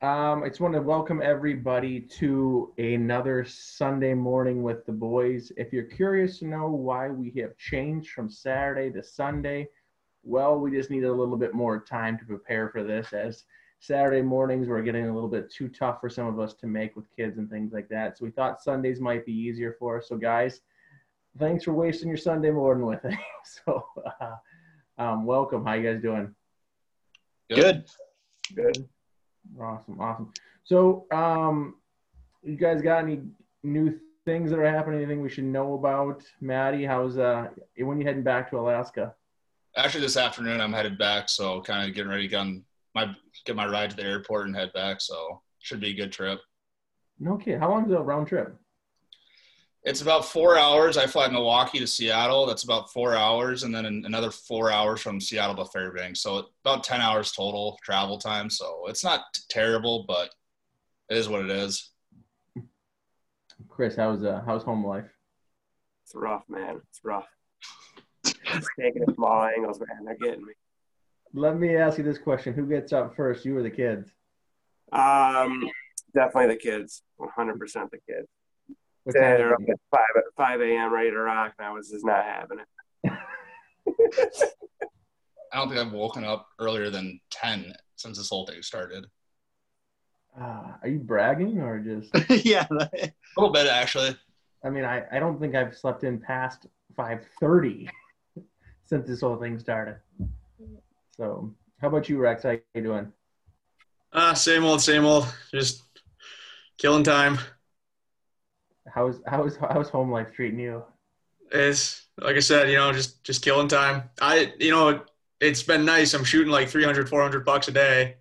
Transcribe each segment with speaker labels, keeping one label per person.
Speaker 1: Um, I just want to welcome everybody to another Sunday morning with the boys. If you're curious to know why we have changed from Saturday to Sunday, well, we just needed a little bit more time to prepare for this as Saturday mornings were getting a little bit too tough for some of us to make with kids and things like that. So we thought Sundays might be easier for us. So guys, thanks for wasting your Sunday morning with us. So uh, um, welcome. How you guys doing?
Speaker 2: Good.
Speaker 1: Good. Awesome, awesome. So, um, you guys got any new things that are happening? Anything we should know about? Maddie, how's uh when you heading back to Alaska?
Speaker 2: Actually, this afternoon I'm headed back, so kind of getting ready to get my get my ride to the airport and head back. So should be a good trip.
Speaker 1: No kid. How long is a round trip?
Speaker 2: It's about four hours. I fly Milwaukee to Seattle. That's about four hours, and then another four hours from Seattle to Fairbanks. So about ten hours total travel time. So it's not terrible, but it is what it is.
Speaker 1: Chris, how's uh, how's home life?
Speaker 3: It's rough, man. It's rough. It's taking it small angles, man. They're getting me.
Speaker 1: Let me ask you this question: Who gets up first, you or the kids?
Speaker 3: Um, definitely the kids. One hundred percent the kids.
Speaker 1: What
Speaker 3: Yeah,
Speaker 1: time
Speaker 3: they're up at five five a.m. ready to rock. and I was just not having it.
Speaker 2: I don't think I've woken up earlier than ten since this whole thing started.
Speaker 1: Uh, are you bragging or just?
Speaker 4: yeah.
Speaker 2: A little bit actually.
Speaker 1: I mean, I, I don't think I've slept in past five thirty since this whole thing started. So, how about you, Rex? How you doing?
Speaker 4: Uh, same old, same old. Just killing time.
Speaker 1: How's how's how's home life treating you?
Speaker 4: Is like I said, you know, just just killing time. I, you know, it's been nice. I'm shooting like 300, 400 bucks a day,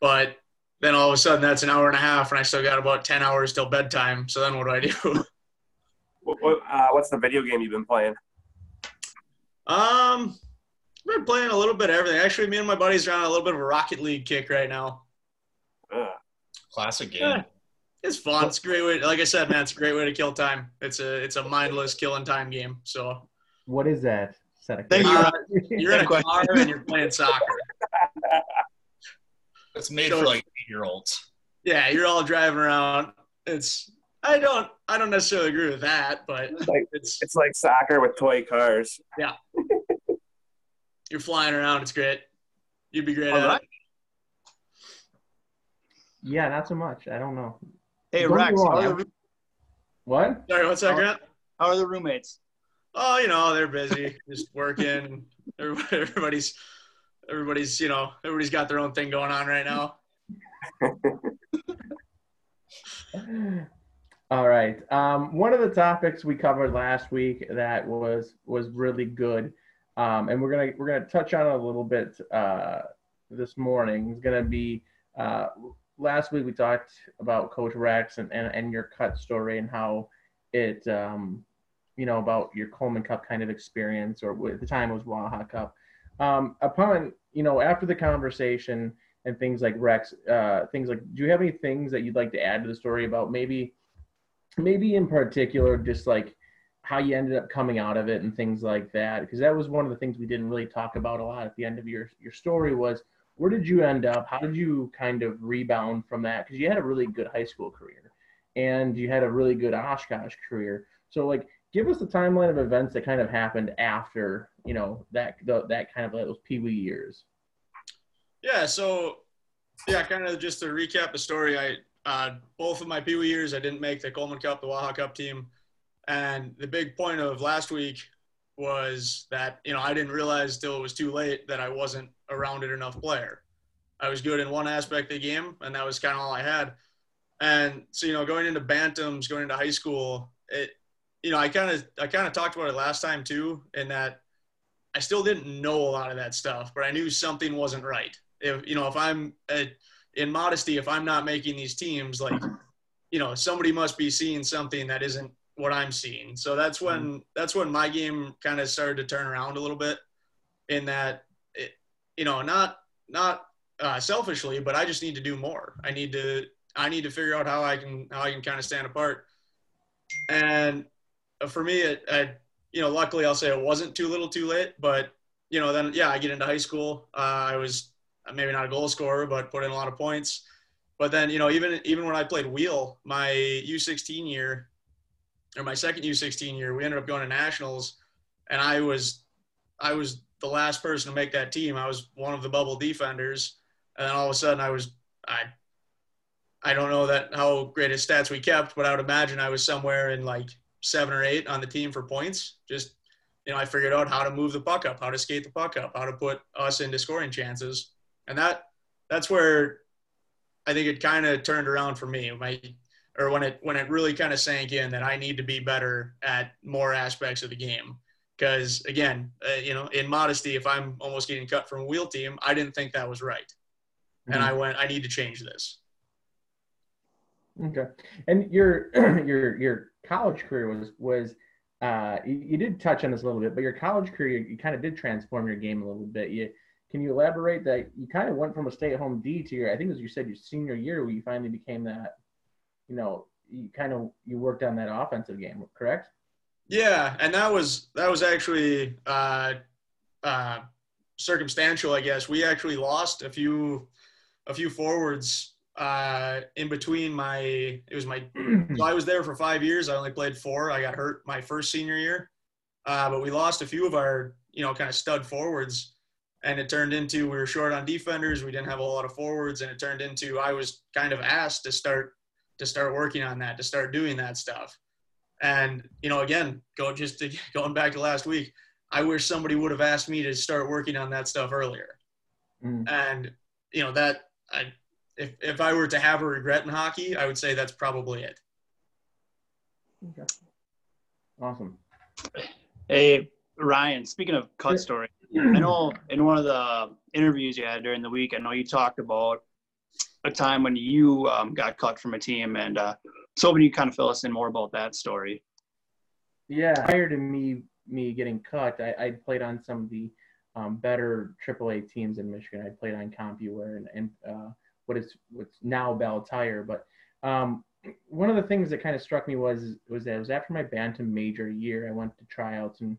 Speaker 4: but then all of a sudden that's an hour and a half, and I still got about 10 hours till bedtime. So then what do I do?
Speaker 3: What, what, uh, what's the video game you've been playing?
Speaker 4: um, I've been playing a little bit of everything. Actually, me and my buddies are on a little bit of a Rocket League kick right now.
Speaker 3: Ugh.
Speaker 2: Classic game.
Speaker 4: Yeah. It's fun. It's a great way. Like I said, man, it's a great way to kill time. It's a it's a mindless killing time game. So
Speaker 1: What is that? Set of
Speaker 4: Thank you.
Speaker 1: Uh,
Speaker 4: you're in a
Speaker 2: Good
Speaker 4: car and you're playing soccer.
Speaker 2: It's made
Speaker 4: So-
Speaker 2: for like eight year olds.
Speaker 4: Yeah, you're all driving around. It's I don't I don't necessarily agree with that, but
Speaker 3: Like-
Speaker 4: it's
Speaker 3: It's like soccer with toy cars. Yeah.
Speaker 4: you're flying around. It's great. You'd be great
Speaker 2: All
Speaker 4: at
Speaker 2: right.
Speaker 4: it.
Speaker 1: yeah, not so much. I don't know.
Speaker 5: Hey
Speaker 1: Don't
Speaker 5: Rex, how are,
Speaker 1: What?
Speaker 4: Sorry, what's that, Grant?
Speaker 5: how are the roommates?
Speaker 4: Oh, you know, they're busy, just working. Everybody- Everybody's everybody's you know everybody's got their own thing going on right now.
Speaker 1: All right. Um, one of the topics we covered last week that was was really good, um, and we're gonna we're gonna touch on it a little bit uh, this morning. Is gonna be uh, last week we talked about Coach Rex and, and, and your cut story and how it um, you know about your Coleman Cup kind of experience, or at the time it was Waha Cup. Um, upon you know after the conversation and things like Rex, uh, things like, do you have any things that you'd like to add to the story about maybe, maybe in particular, just like how you ended up coming out of it and things like that? Because that was one of the things we didn't really talk about a lot at the end of your your story was where did you end up? How did you kind of rebound from that? Because you had a really good high school career, and you had a really good Oshkosh career. So like, give us the timeline of events that kind of happened after you know that the, that kind of like those Pee Wee years.
Speaker 4: Yeah, so yeah, kind of just to recap the story. I uh, both of my Pee Wee years, I didn't make the Coleman Cup, the Waha Cup team, and the big point of last week was that you know I didn't realize till it was too late that I wasn't a rounded enough player. I was good in one aspect of the game, and that was kind of all I had. And so you know, going into bantams, going into high school, it you know I kind of I kind of talked about it last time too, in that I still didn't know a lot of that stuff, but I knew something wasn't right if you know if i'm uh, in modesty if i'm not making these teams like you know somebody must be seeing something that isn't what i'm seeing so that's when that's when my game kind of started to turn around a little bit in that you know not not uh, selfishly but i just need to do more. I need to i need to figure out how i can how i can kind of stand apart. And for me it I, you know luckily i'll say it wasn't too little too late but you know then yeah i get into high school. Uh, i was maybe not a goal scorer, but put in a lot of points. but then you know even even when I played wheel my U16 year or my second U16 year, we ended up going to nationals, and I was I was the last person to make that team. I was one of the bubble defenders, and then all of a sudden I was I I don't know that how great his stats we kept, but I would imagine I was somewhere in like seven or eight on the team for points. Just you know, I figured out how to move the puck up, how to skate the puck up, how to put us into scoring chances, and that that's where I think it kind of turned around for me. My or when it when it really kind of sank in that I need to be better at more aspects of the game. Because again, uh, you know, in modesty, if I'm almost getting cut from a wheel team, I didn't think that was right, mm-hmm. and I went, I need to change this.
Speaker 1: Okay, and your your your college career was was uh, you, you, did touch on this a little bit, but your college career you kind of did transform your game a little bit. You can you elaborate that you kind of went from a stay-at-home D to your I think as you said your senior year where you finally became that you know you kind of you worked on that offensive game, correct?
Speaker 4: Yeah, and that was that was actually uh, uh, circumstantial, I guess. We actually lost a few a few forwards uh, in between my it was my so I was there for five years. I only played four. I got hurt my first senior year, uh, but we lost a few of our you know kind of stud forwards, and it turned into we were short on defenders. We didn't have a lot of forwards, and it turned into I was kind of asked to start to start working on that, to start doing that stuff. And you know, again, go just to, going back to last week, I wish somebody would have asked me to start working on that stuff earlier. Mm. And you know that I, if if I were to have a regret in hockey, I would say that's probably it.
Speaker 1: Okay. Awesome.
Speaker 5: Hey Ryan, speaking of cut story, I know in one of the interviews you had during the week, I know you talked about a time when you um, got cut from a team, and uh, so when you kind of fill us in more about that story.
Speaker 1: Yeah, prior to me me getting cut, I, I played on some of the um, better AAA teams in Michigan. I played on CompuWare and, and uh, what is what's now Bell Tire. But um, one of the things that kind of struck me was was that it was after my bantam major year. I went to tryouts and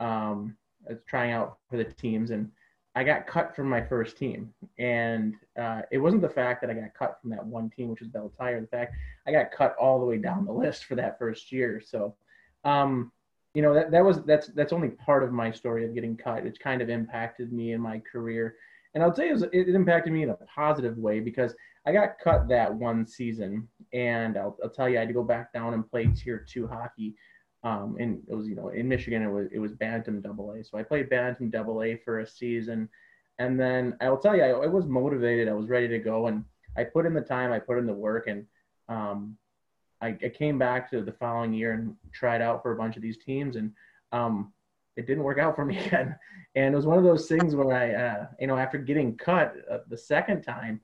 Speaker 1: um, I was trying out for the teams and I got cut from my first team, and uh, it wasn't the fact that I got cut from that one team, which was Bell Tire. The fact I got cut all the way down the list for that first year. So, um, you know, that, that was that's that's only part of my story of getting cut. It's kind of impacted me in my career, and I'll tell you, it, was, it impacted me in a positive way because I got cut that one season, and I'll, I'll tell you, I had to go back down and play Tier Two hockey um, and it was, you know, in Michigan, it was it was Bantam Double A. So I played Bantam Double A for a season, and then I will tell you, I, I, was motivated. I was ready to go, and I put in the time, I put in the work, and um, I, I, came back to the following year and tried out for a bunch of these teams, and um, it didn't work out for me again. And it was one of those things where I, uh, you know, after getting cut uh, the second time,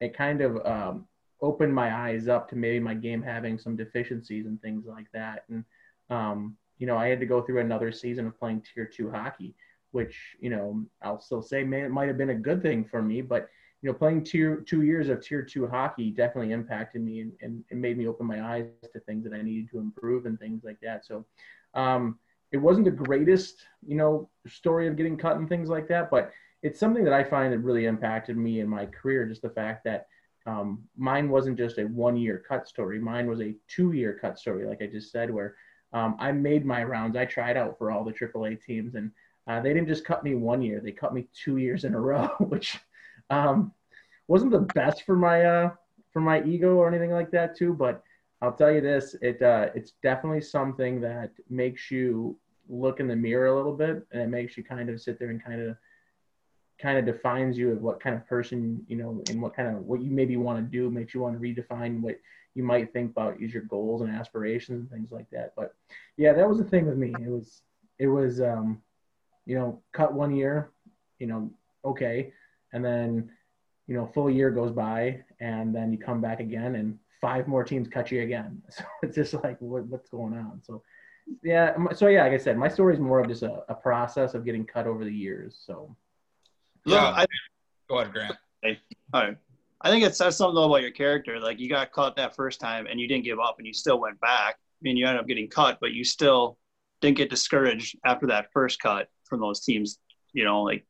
Speaker 1: it kind of um, opened my eyes up to maybe my game having some deficiencies and things like that, and um, you know, I had to go through another season of playing tier two hockey, which, you know, I'll still say it might have been a good thing for me, but, you know, playing tier two years of tier two hockey definitely impacted me and, and, and made me open my eyes to things that I needed to improve and things like that. So, um, it wasn't the greatest, you know, story of getting cut and things like that, but it's something that I find that really impacted me in my career. Just the fact that um, mine wasn't just a one year cut story. Mine was a two year cut story, like I just said, where um, I made my rounds. I tried out for all the AAA teams, and uh, they didn't just cut me one year; they cut me two years in a row, which um, wasn't the best for my uh, for my ego or anything like that, too. But I'll tell you this: it uh, it's definitely something that makes you look in the mirror a little bit, and it makes you kind of sit there and kind of kind of defines you of what kind of person you know and what kind of what you maybe want to do makes you want to redefine what you might think about is your goals and aspirations and things like that. But yeah, that was the thing with me. It was it was um, you know, cut one year, you know, okay, and then you know, full year goes by, and then you come back again, and five more teams cut you again. So it's just like what, what's going on. So yeah, so yeah, like I said, my story is more of just a, a process of getting cut over the years. So
Speaker 2: yeah, I, go ahead, Grant.
Speaker 5: Hey, all right. I think it says something about your character. Like you got caught that first time and you didn't give up and you still went back. I mean, you ended up getting cut, but you still didn't get discouraged after that first cut from those teams. You know, like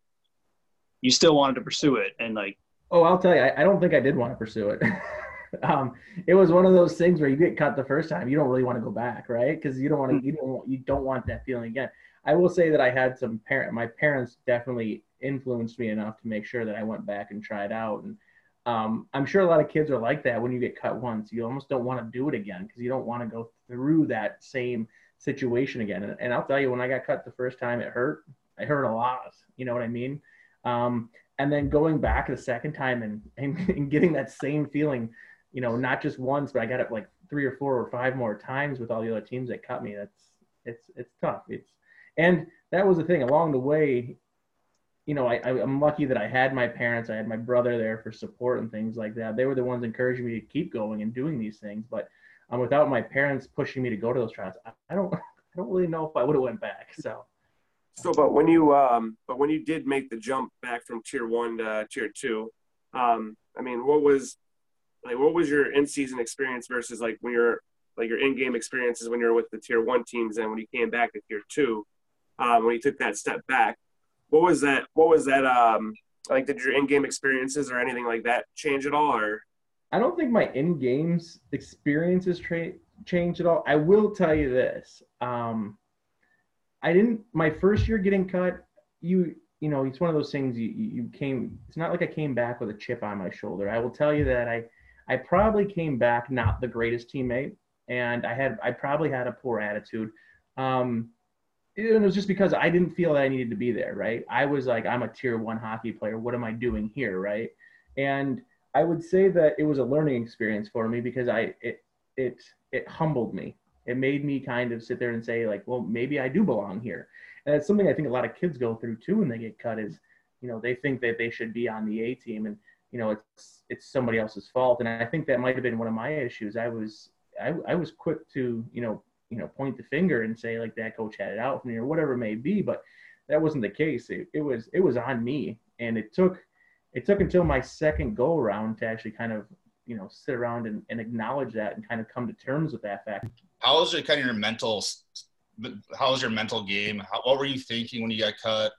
Speaker 5: you still wanted to pursue it and like
Speaker 1: Oh, I'll tell you, I, I don't think I did want to pursue it. um, it was one of those things where you get cut the first time, you don't really want to go back, right? Because you don't want to, you don't, you don't want that feeling again. I will say that I had some parent, my parents definitely influenced me enough to make sure that I went back and tried out. And um, I'm sure a lot of kids are like that when you get cut once. You almost don't want to do it again because you don't want to go through that same situation again. And, and, I'll tell you, when I got cut the first time, it hurt. I hurt a lot. You know what I mean? Um, and then going back the second time and, and, and getting that same feeling, you know, not just once, but I got it like three or four or five more times with all the other teams that cut me. That's it's it's tough. It's and that was the thing along the way. You know, I, I'm lucky that I had my parents, I had my brother there for support and things like that. They were the ones encouraging me to keep going and doing these things. But um, without my parents pushing me to go to those trials, I, I don't, I don't really know if I would have went back. So.
Speaker 3: So, but when you, um, but when you did make the jump back from tier one to tier two, um, I mean, what was, like, what was your in-season experience versus like when you're, like your in-game experiences when you're with the tier one teams and when you came back to tier two, um, when you took that step back, what was that? What was that? Um, like, did your in-game experiences or anything like that change at all, or?
Speaker 1: I don't think my in-games experiences tra- changed at all. I will tell you this. Um, I didn't. My first year getting cut, you you know, it's one of those things. You you came. It's not like I came back with a chip on my shoulder. I will tell you that I I probably came back not the greatest teammate, and I had I probably had a poor attitude. Um, it was just because I didn't feel that I needed to be there, right? I was like, I'm a tier one hockey player. What am I doing here, right? And I would say that it was a learning experience for me because I it it it humbled me. It made me kind of sit there and say like, well, maybe I do belong here. And that's something I think a lot of kids go through too when they get cut is, you know, they think that they should be on the A team and you know it's it's somebody else's fault. And I think that might have been one of my issues. I was I, I was quick to you know you know point the finger and say like that coach had it out for me or whatever it may be, but that wasn't the case. It, it was it was on me, and it took it took until my second go around to actually kind of you know sit around and, and acknowledge that and kind of come to terms with that fact.
Speaker 2: How was your kind of your mental how was your mental game? How, what were you thinking when you got cut?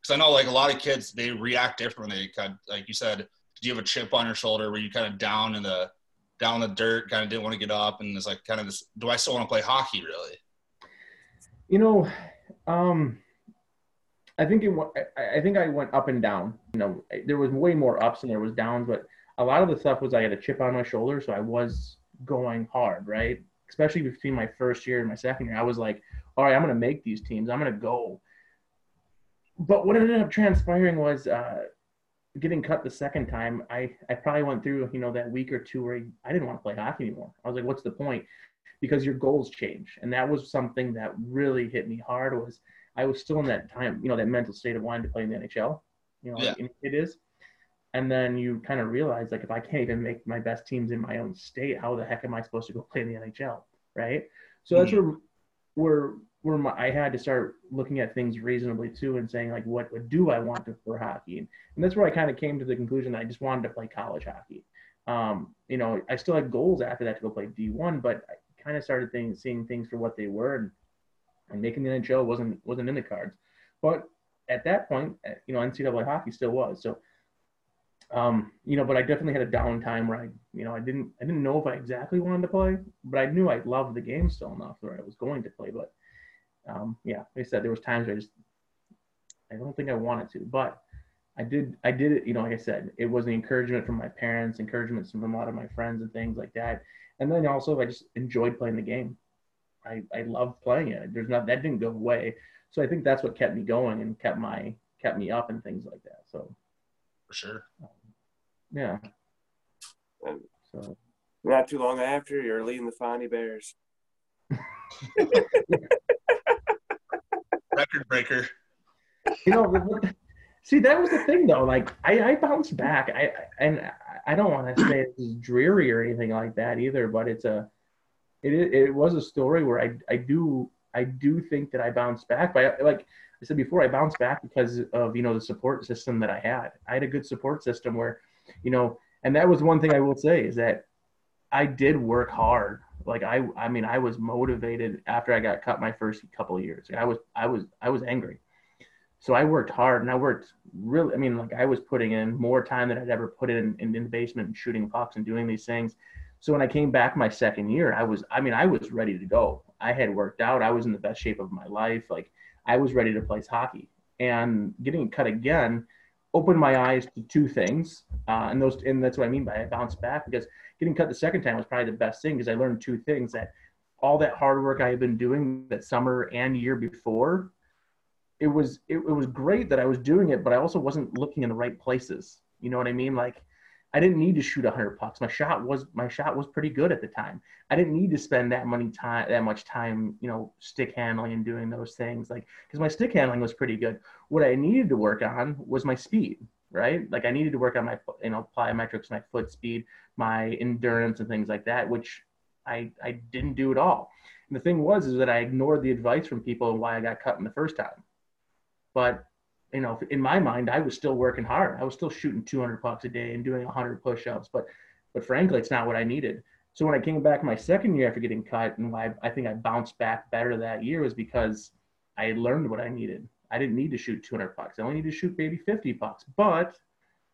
Speaker 2: Because i know like a lot of kids they react different when they cut. Like you said do you have a chip on your shoulder? Where you kind of down in the down the dirt kind of didn't want to get up and it's like kind of this do i still want to play hockey really
Speaker 1: you know um I think it. I think I went up and down. You know, there was way more ups and there was downs, but a lot of the stuff was I had a chip on my shoulder, so I was going hard, right? Especially between my first year and my second year, I was like, all right, I'm going to make these teams. I'm going to go. But what ended up transpiring was uh, getting cut the second time. I I probably went through you know that week or two where I didn't want to play hockey anymore. I was like, what's the point? Because your goals change, and that was something that really hit me hard. Was I was still in that time, you know, that mental state of wanting to play in the NHL. You know, yeah. it is. And then you kind of realize, like, if I can't even make my best teams in my own state, how the heck am I supposed to go play in the NHL, right? So that's mm-hmm. where, where, where my, I had to start looking at things reasonably too, and saying like, what, what do I want to, for hockey? And, that's where I kind of came to the conclusion that I just wanted to play college hockey. Um, you know, I still had goals after that to go play D1, but I kind of started seeing things for what they were, and and making the NHL wasn't wasn't in the cards. But at that point, eh, you know, NCAA hockey still was. So, um, you know, but I definitely had a downtime where I, you know, I didn't I didn't know if I exactly wanted to play, but I knew I loved the game still enough where I was going to play. But um, yeah, like I said, there was times where I just I don't think I wanted to, but I did I did it. You know, like I said, it was the encouragement from my parents, encouragement from a lot of my friends and things like that. And then also I just enjoyed playing the game. I, I loved playing it. There's not that didn't go away. So I think that's what kept me going and kept my kept me up and things like that. So
Speaker 2: for sure. Um,
Speaker 1: yeah.
Speaker 3: And so not too long after you're leading the Fondy Bears.
Speaker 2: Record breaker.
Speaker 1: You know, see that was the thing though. Like I, I bounced back. I and I don't want to say it's dreary or anything like that either, but it's a it it was a story where I I do I do think that I bounced back. But like I said before, I bounced back because of you know the support system that I had. I had a good support system where, you know, and that was one thing I will say is that I did work hard. Like I I mean I was motivated after I got cut my first couple of years. I was I was I was angry. So I worked hard and I worked really, I mean, like I was putting in more time than I'd ever put in, in, in the basement and shooting pucks and doing these things. So when I came back my second year, I was, I mean, I was ready to go. I had worked out. I was in the best shape of my life. Like I was ready to play hockey and getting cut again opened my eyes to two things. Uh, and those, and that's what I mean by I bounced back because getting cut the second time was probably the best thing because I learned two things that all that hard work I had been doing that summer and year before, it was it, it was great that I was doing it, but I also wasn't looking in the right places. You know what I mean? Like I didn't need to shoot 100 pucks. My shot was my shot was pretty good at the time. I didn't need to spend that money time that much time, you know, stick handling and doing those things like because my stick handling was pretty good. What I needed to work on was my speed, right? Like I needed to work on my you know plyometrics, my foot speed, my endurance and things like that, which I I didn't do at all. And the thing was is that I ignored the advice from people and why I got cut in the first time. But you know, in my mind, I was still working hard. I was still shooting 200 pucks a day and doing 100 push-ups, but but frankly, it's not what I needed. So when I came back my second year after getting cut, and why I think I bounced back better that year was because I learned what I needed. I didn't need to shoot 200 pucks. I only need to shoot maybe 50 pucks, but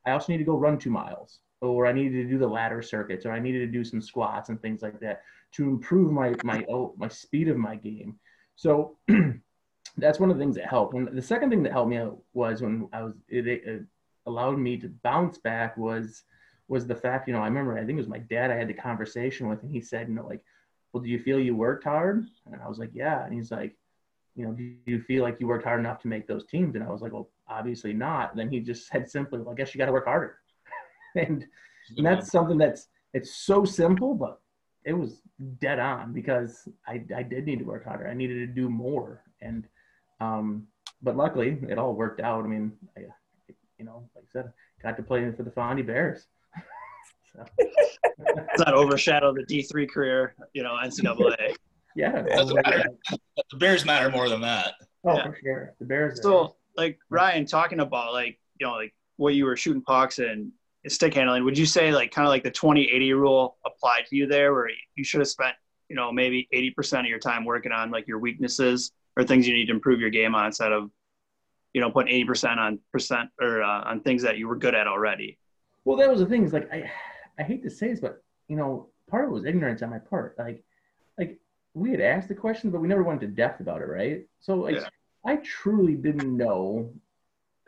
Speaker 1: I also need to go run two miles, or I needed to do the ladder circuits, or I needed to do some squats and things like that to improve my my oh, my speed of my game. So that's one of the things that helped. And the second thing that helped me out was when I was it, it allowed me to bounce back was was the fact you know I remember I think it was my dad I had the conversation with and he said you know like well do you feel you worked hard? And I was like yeah. And he's like you know do you feel like you worked hard enough to make those teams? And I was like well obviously not. And then he just said simply well I guess you got to work harder. And, and that's something that's it's so simple but it was dead on because I, I did need to work harder. I needed to do more. And um, but luckily, it all worked out. I mean, I, you know, like I said, got to play for the Fondy Bears.
Speaker 5: so. Does that overshadow the D three career? You know, NCAA.
Speaker 1: yeah,
Speaker 2: the Bears matter more than that.
Speaker 1: Oh, yeah. for sure. The Bears.
Speaker 5: So, are. like Ryan, talking about like you know, like what you were shooting pucks and stick handling. Would you say like kind of like the 20-80 rule applied to you there, where you should have spent you know maybe 80% of your time working on like your weaknesses or things you need to improve your game on instead of you know putting 80% on percent or uh, on things that you were good at already.
Speaker 1: Well that was the thing is like i i hate to say this but you know part of it was ignorance on my part. Like like we had asked the question but we never went to depth about it right? So like yeah. i truly didn't know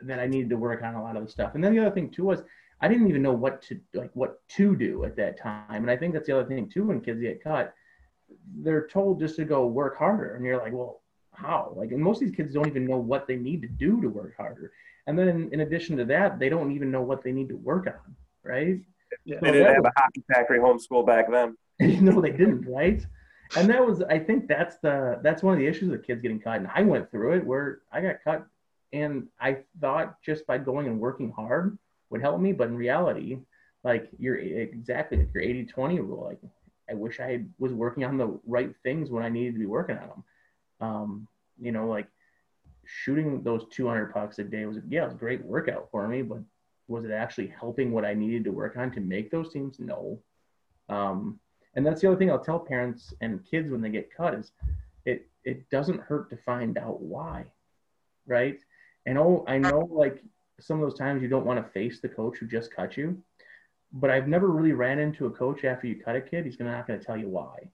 Speaker 1: that i needed to work on a lot of the stuff. And then the other thing too was i didn't even know what to like what to do at that time. And i think that's the other thing too when kids get cut they're told just to go work harder. And you're like well how? Like, and most of these kids don't even know what they need to do to work harder. And then in addition to that, they don't even know what they need to work on, right?
Speaker 3: Yeah. So they didn't have was, a hockey factory homeschool back then.
Speaker 1: no, they didn't, right? And that was, I think that's the that's one of the issues with kids getting cut. And I went through it where I got cut, and I thought just by going and working hard would help me, but in reality, like you're exactly like your 80-20 rule. Like I wish I was working on the right things when I needed to be working on them um, you know, like shooting those 200 pucks a day was, yeah, it was a great workout for me, but was it actually helping what I needed to work on to make those teams? No. Um, and that's the other thing I'll tell parents and kids when they get cut is it, it doesn't hurt to find out why. Right. And oh, I know like some of those times you don't want to face the coach who just cut you, but I've never really ran into a coach after you cut a kid. He's not going to tell you why.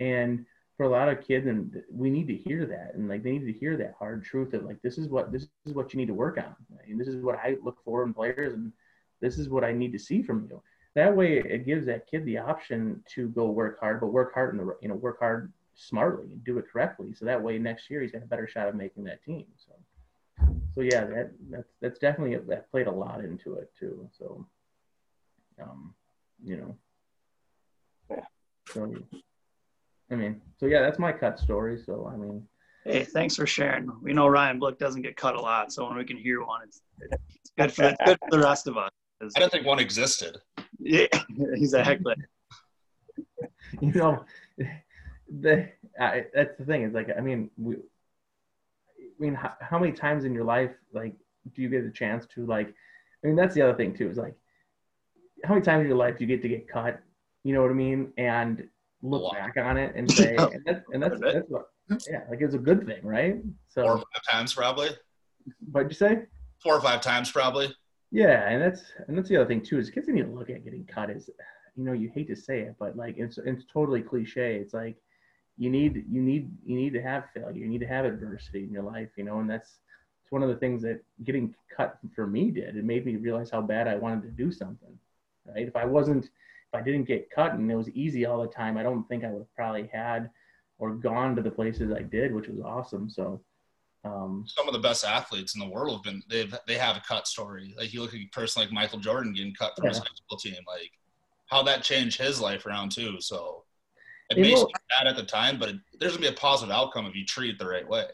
Speaker 1: And for a lot of kids and we need to hear that and like they need to hear that hard truth of like this is what this is what you need to work on and this is what i look for in players and this is what i need to see from you. That way it gives that kid the option to go work hard but work hard in the you know work hard smartly and do it correctly so that way next year he's got a better shot of making that team so. So yeah that that's that's definitely that played a lot into it too so um you know.
Speaker 3: Yeah.
Speaker 1: So I mean, so yeah, that's my cut story. So I mean,
Speaker 5: hey, thanks for sharing. We know Ryan Blick doesn't get cut a lot, so when we can hear one, it's, it's good for it's good for the rest of us.
Speaker 2: I don't think one existed.
Speaker 5: Yeah, he's a heckler.
Speaker 1: you know, the uh, that's the thing. Is like, I mean, we. I mean, how, how many times in your life, like, do you get a chance to like? I mean, that's the other thing too. Is like, how many times in your life do you get to get cut? You know what I mean? And look back on it and say, and, that's, and that's, that's what, yeah, like it's a good thing, right?
Speaker 2: So four or five times probably.
Speaker 1: What'd you say?
Speaker 2: Four or five times probably.
Speaker 1: Yeah, and that's and that's the other thing too is kids need to look at getting cut is, you know, you hate to say it, but like it's it's totally cliche. It's like you need you need you need to have failure, you need to have adversity in your life, you know, and that's it's one of the things that getting cut for me did. It made me realize how bad I wanted to do something. Right? If I wasn't I didn't get cut and it was easy all the time, I don't think I would have probably had or gone to the places I did, which was awesome. So um,
Speaker 2: Some of the best athletes in the world have been they've they have a cut story. Like you look at a person like Michael Jordan getting cut from his
Speaker 1: Yeah.
Speaker 2: high school team, like how that changed his life around too. So it
Speaker 1: You
Speaker 2: may seem bad at the time, but it, there's gonna be a positive outcome if you treat it the right way.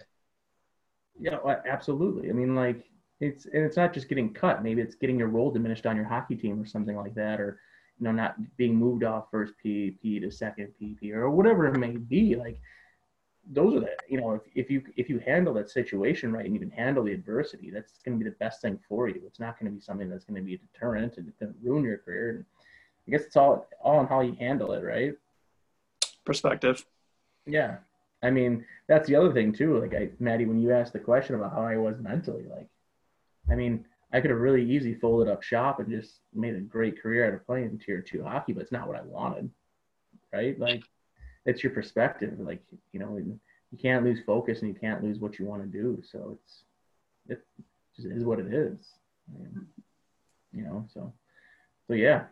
Speaker 1: Yeah, absolutely. I mean, like it's and it's not just getting cut. Maybe it's getting your role diminished on your hockey team or something like that, or you know, not being moved off first PP to second PP or whatever it may be. Like those are the you know, if, if you if you handle that situation right and you can handle the adversity, that's going to be the best thing for you. It's not going to be something that's going to be a deterrent and it's going to ruin your career. And I guess it's all all on how you handle it, right?
Speaker 5: Perspective.
Speaker 1: Yeah. I mean, that's the other thing too. Like I Maddie, when you asked the question about how I was mentally, like I mean, I could have really easy folded up shop and just made a great career out of playing tier two hockey, but it's not what I wanted. Right? Like it's your perspective. Like, you know, you can't lose focus and you can't lose what you want to do. So it's it just is what it is. You know, so so yeah.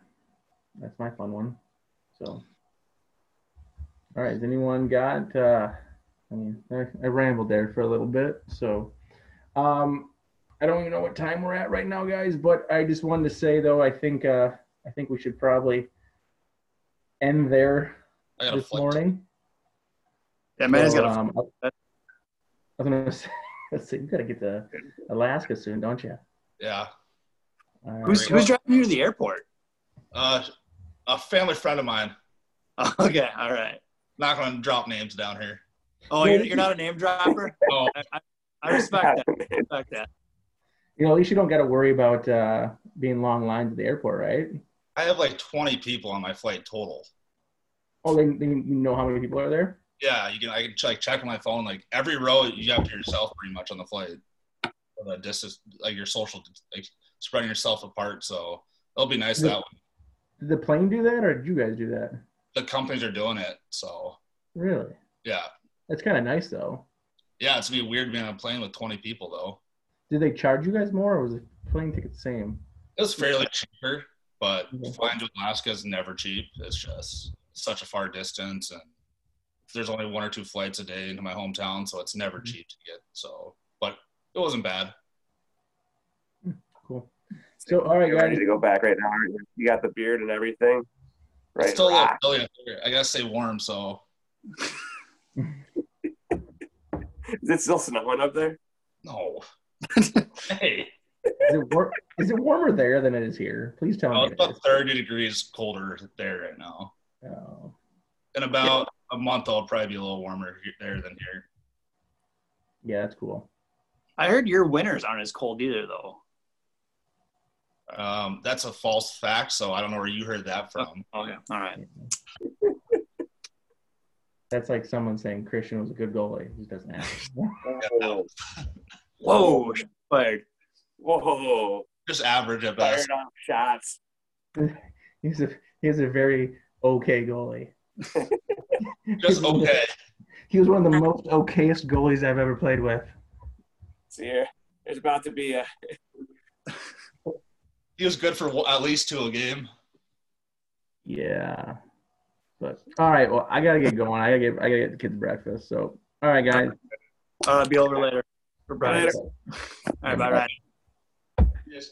Speaker 1: That's my fun one. So all right. Has anyone got? Uh, I mean, I, I rambled there for a little bit, so um, I don't even know what time we're at right now, guys. But I just wanted to say, though, I think uh, I think we should probably end there
Speaker 2: I got a
Speaker 1: this
Speaker 2: flight.
Speaker 1: morning.
Speaker 5: Yeah, man,
Speaker 1: So,
Speaker 5: got
Speaker 1: um, I was gonna say, let's see, you gotta get to Alaska soon, don't you?
Speaker 2: Yeah.
Speaker 1: All right.
Speaker 5: Who's who's driving you to the airport?
Speaker 2: Uh, a family friend of mine.
Speaker 5: Okay, all right.
Speaker 2: Not gonna drop names down here.
Speaker 5: Oh, you're, you're not a name dropper.
Speaker 2: Oh,
Speaker 5: I, I, I respect that. I respect that.
Speaker 1: You know, at least you don't got to worry about uh, being long lines at the airport, right?
Speaker 2: I have like 20 people on my flight total.
Speaker 1: Oh, they, know how many people are there?
Speaker 2: Yeah, you can. I can like check on my phone. Like every row, you have to yourself pretty much on the flight. The distance, like your social, like spreading yourself apart. So it'll be nice
Speaker 1: Yeah.
Speaker 2: that
Speaker 1: Did the plane do that, or did you guys do that?
Speaker 2: the companies are doing it. So
Speaker 1: Really?
Speaker 2: yeah,
Speaker 1: That's kind of nice, though.
Speaker 2: yeah, it's gonna be weird being on a plane with 20 people though.
Speaker 1: Did they charge you guys more, or was the plane ticket the same?
Speaker 2: It was fairly cheaper, but
Speaker 1: Okay.
Speaker 2: flying to Alaska is never cheap. It's just such a far distance, and there's only one or two flights a day into my hometown, so it's never
Speaker 1: Mhm.
Speaker 2: cheap to get. So, but it wasn't bad.
Speaker 1: Cool. So, all right,
Speaker 3: You're ready
Speaker 1: guys.
Speaker 3: to go back right now. you? You got the beard and everything. Right.
Speaker 2: It's still a little
Speaker 3: rock.
Speaker 2: chilly. I gotta stay warm, so
Speaker 3: Is it still snowing up there?
Speaker 2: no. Hey,
Speaker 1: Is it, war- is it warmer there than it is here? Please tell
Speaker 2: oh,
Speaker 1: me.
Speaker 2: it's about
Speaker 1: is.
Speaker 2: 30 degrees colder there right now.
Speaker 1: Oh.
Speaker 2: In about a month, I'll probably be a little warmer there than here.
Speaker 1: Yeah, that's cool.
Speaker 5: I heard your winters aren't as cold either, though.
Speaker 2: Um, that's a false fact, so I don't know where you heard that from.
Speaker 5: Oh, okay, all right.
Speaker 1: That's like someone saying Christian was a good goalie. He doesn't have. it.
Speaker 5: Whoa, fired.
Speaker 3: whoa.
Speaker 2: Just average at best.
Speaker 3: Fired off shots.
Speaker 1: he's a he's a very okay goalie.
Speaker 2: Just okay.
Speaker 1: He was one of the most okayest goalies I've ever played with.
Speaker 3: See here. There's about to be a
Speaker 2: He was good for at least two a game.
Speaker 1: Yeah. But all right, well, I gotta get going. I gotta get I gotta get the kids breakfast. So all right, guys.
Speaker 5: Uh, be over later for Brian.
Speaker 3: Later.
Speaker 5: All right, bye, Ryan.
Speaker 2: Yes.